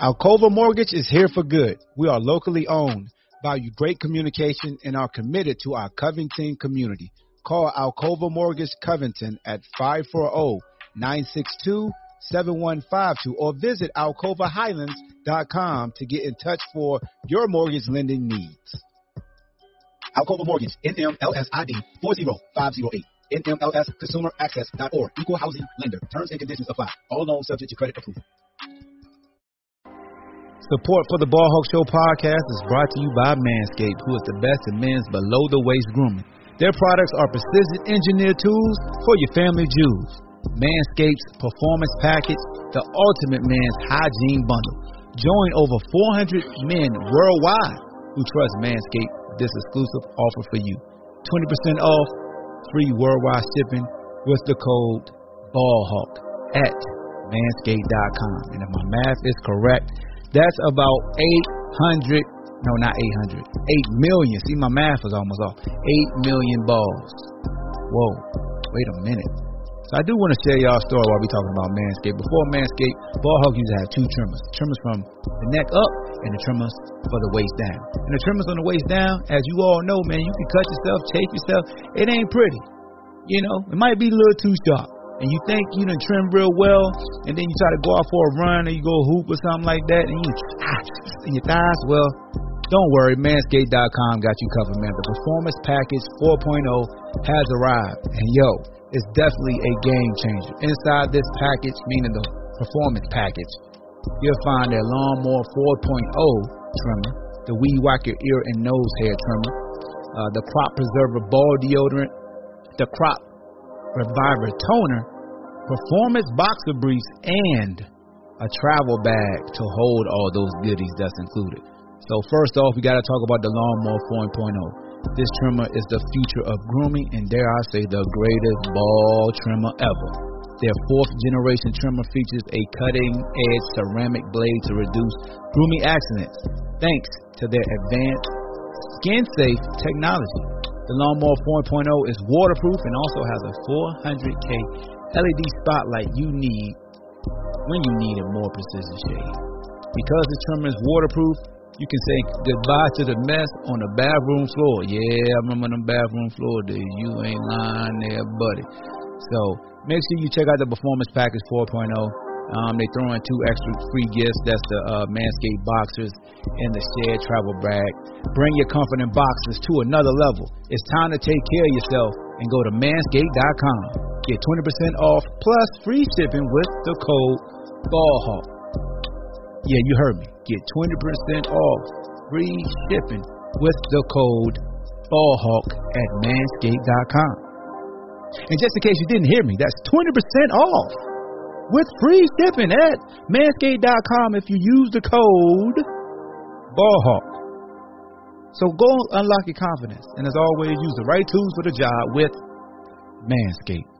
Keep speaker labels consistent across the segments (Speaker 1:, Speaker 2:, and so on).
Speaker 1: Alcova Mortgage is here for good. We are locally owned, value great communication, and are committed to our Covington community. Call Alcova Mortgage Covington at 540-962-7152 or visit alcovahighlands.com to get in touch for your mortgage lending needs. Alcova Mortgage, NMLS ID 40508. NMLS Consumer NMLSConsumerAccess.org. Equal housing lender. Terms and conditions apply. All loans subject to credit approval. Support for the Ball Hawk Show podcast is brought to you by Manscaped, who is the best in men's below the waist grooming. Their products are precision engineered tools for your family jewels. Manscaped's Performance Package, the ultimate men's hygiene bundle. Join over 400 men worldwide who trust Manscaped this exclusive offer for you. 20% off, free worldwide shipping with the code BALLHAWK at manscaped.com. And if my math is correct, that's about 800, no, not 800, 8 million. See, my math was almost off. 8 million balls. Whoa, wait a minute. So I do want to share y'all a story while we talking about Manscaped. Before Manscaped, Ball Hawk used to have two trimmers. Trimmers from the neck up and the trimmers for the waist down. And the trimmers on the waist down, as you all know, man, you can cut yourself, chafe yourself. It ain't pretty. You know, it might be a little too sharp and you think you done trim real well, and then you try to go out for a run or you go hoop or something like that, and you ah, in your thighs, well, don't worry, Manscaped.com got you covered, man. The Performance Package 4.0 has arrived, and yo, it's definitely a game changer. Inside this package, meaning the Performance Package, you'll find their Lawnmower 4.0 trimmer, the Weed Whacker ear and nose hair trimmer, uh, the Crop Preserver ball deodorant, the Crop Reviver toner, performance boxer briefs, and a travel bag to hold all those goodies that's included. So first off, we got to talk about the Lawnmower 4.0. This trimmer is the future of grooming, and dare I say, the greatest ball trimmer ever. Their fourth generation trimmer features a cutting edge ceramic blade to reduce grooming accidents, thanks to their advanced skin safe technology. The Lawnmower 4.0 is waterproof and also has a 400K LED spotlight you need when you need a more precision shade. Because the trimmer is waterproof, you can say goodbye to the mess on the bathroom floor. Yeah, I remember the bathroom floor days. You ain't lying there, buddy. So make sure you check out the Performance Package 4.0. Um, they throw in two extra free gifts. That's the uh, Manscaped boxers and the shared travel bag. Bring your comfort in boxers to another level. It's time to take care of yourself and go to manscaped.com. Get 20% off plus free shipping with the code BALLHAWK. Yeah, you heard me. Get 20% off free shipping with the code BALLHAWK at manscaped.com. And just in case you didn't hear me, that's 20% off with free shipping at manscaped.com if you use the code BALLHAWK. So go unlock your confidence. And as always, use the right tools for the job with Manscaped.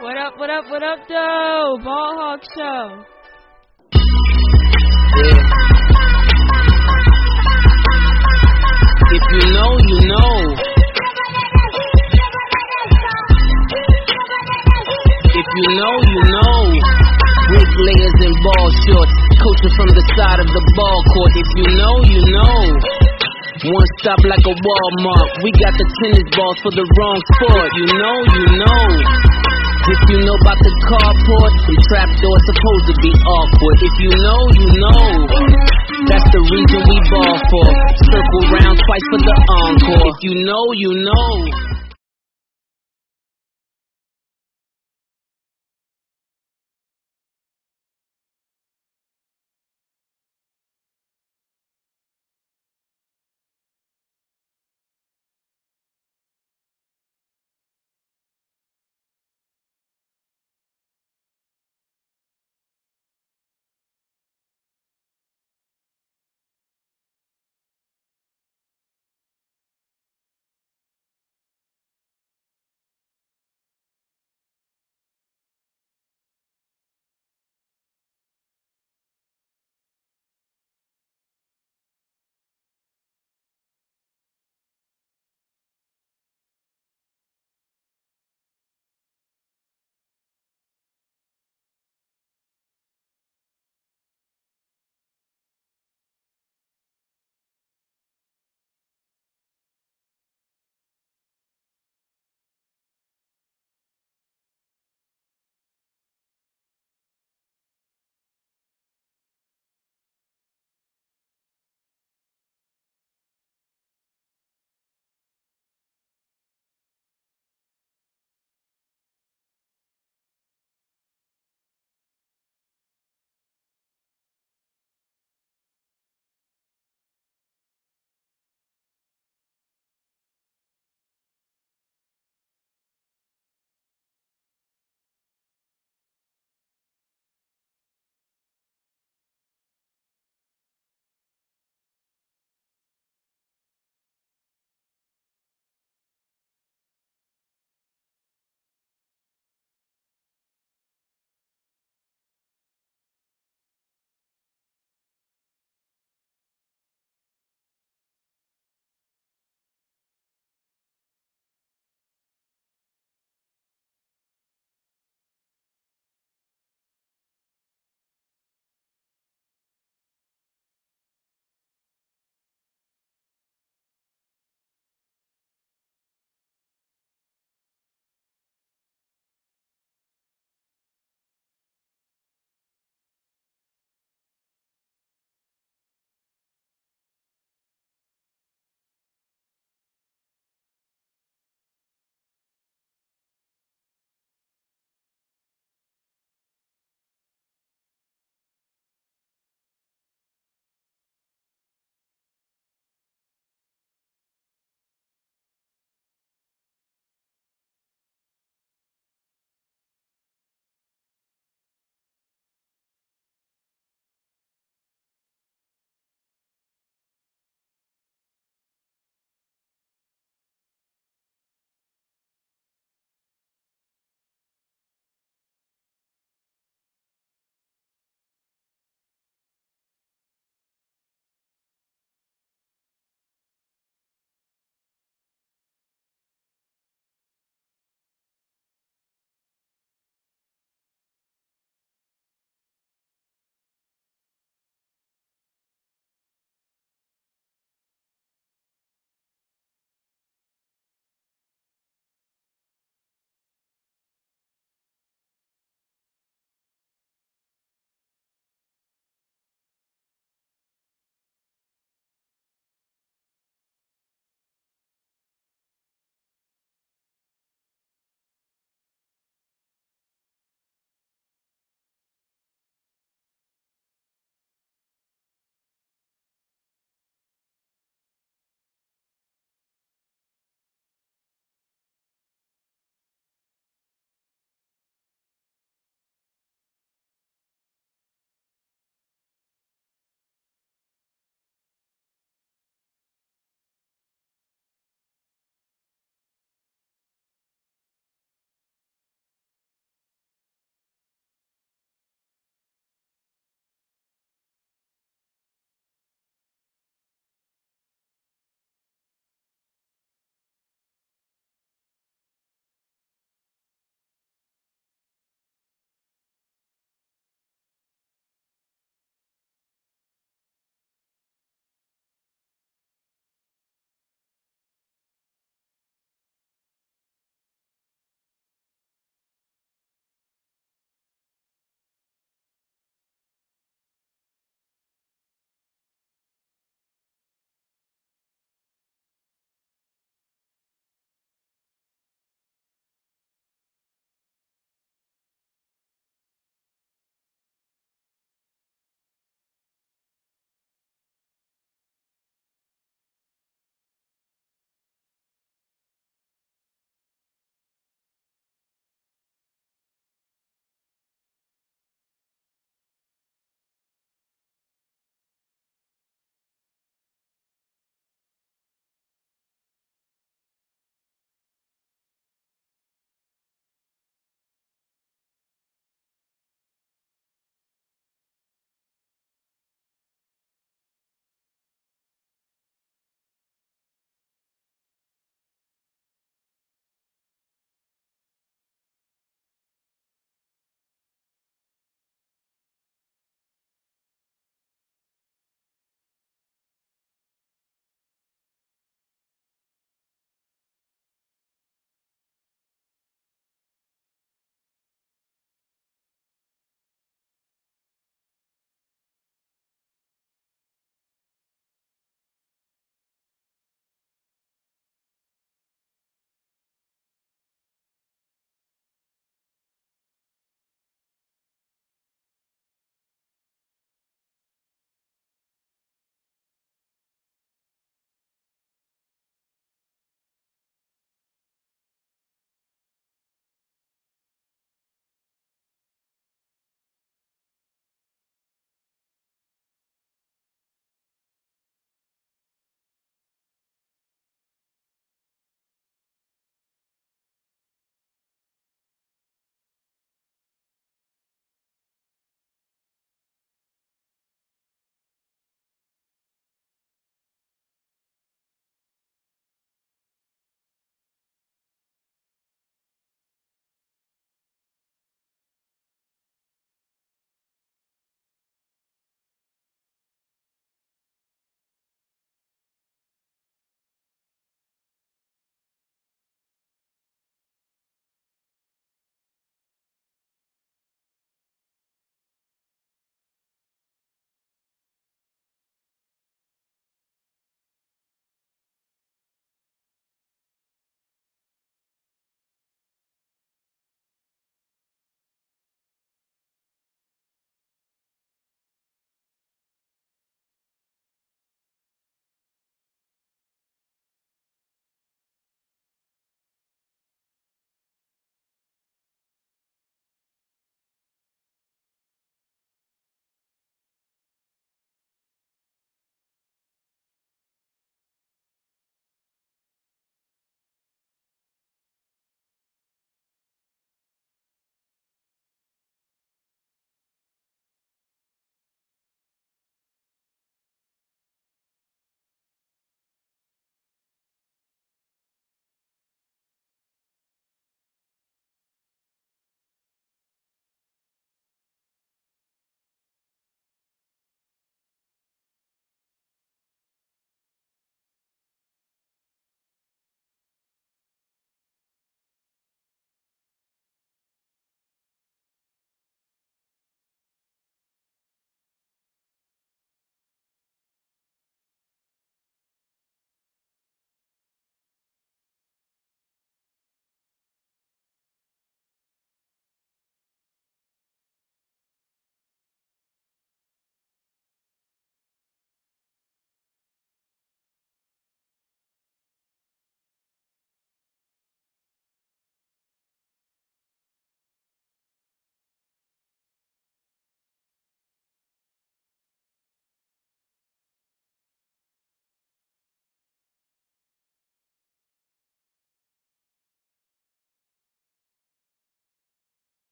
Speaker 2: What up, what up, what up, though? Ball Hawk Show.
Speaker 3: If you know, you know. If you know, you know. Brick layers and ball shorts. Coaching from the side of the ball court. If you know, you know. One stop like a Walmart. We got the tennis balls for the wrong sport. You know, you know. If you know about the carport, the trapdoor supposed to be awkward. If you know, you know. That's the reason we ball for. Circle round twice for the encore. If you know, you know.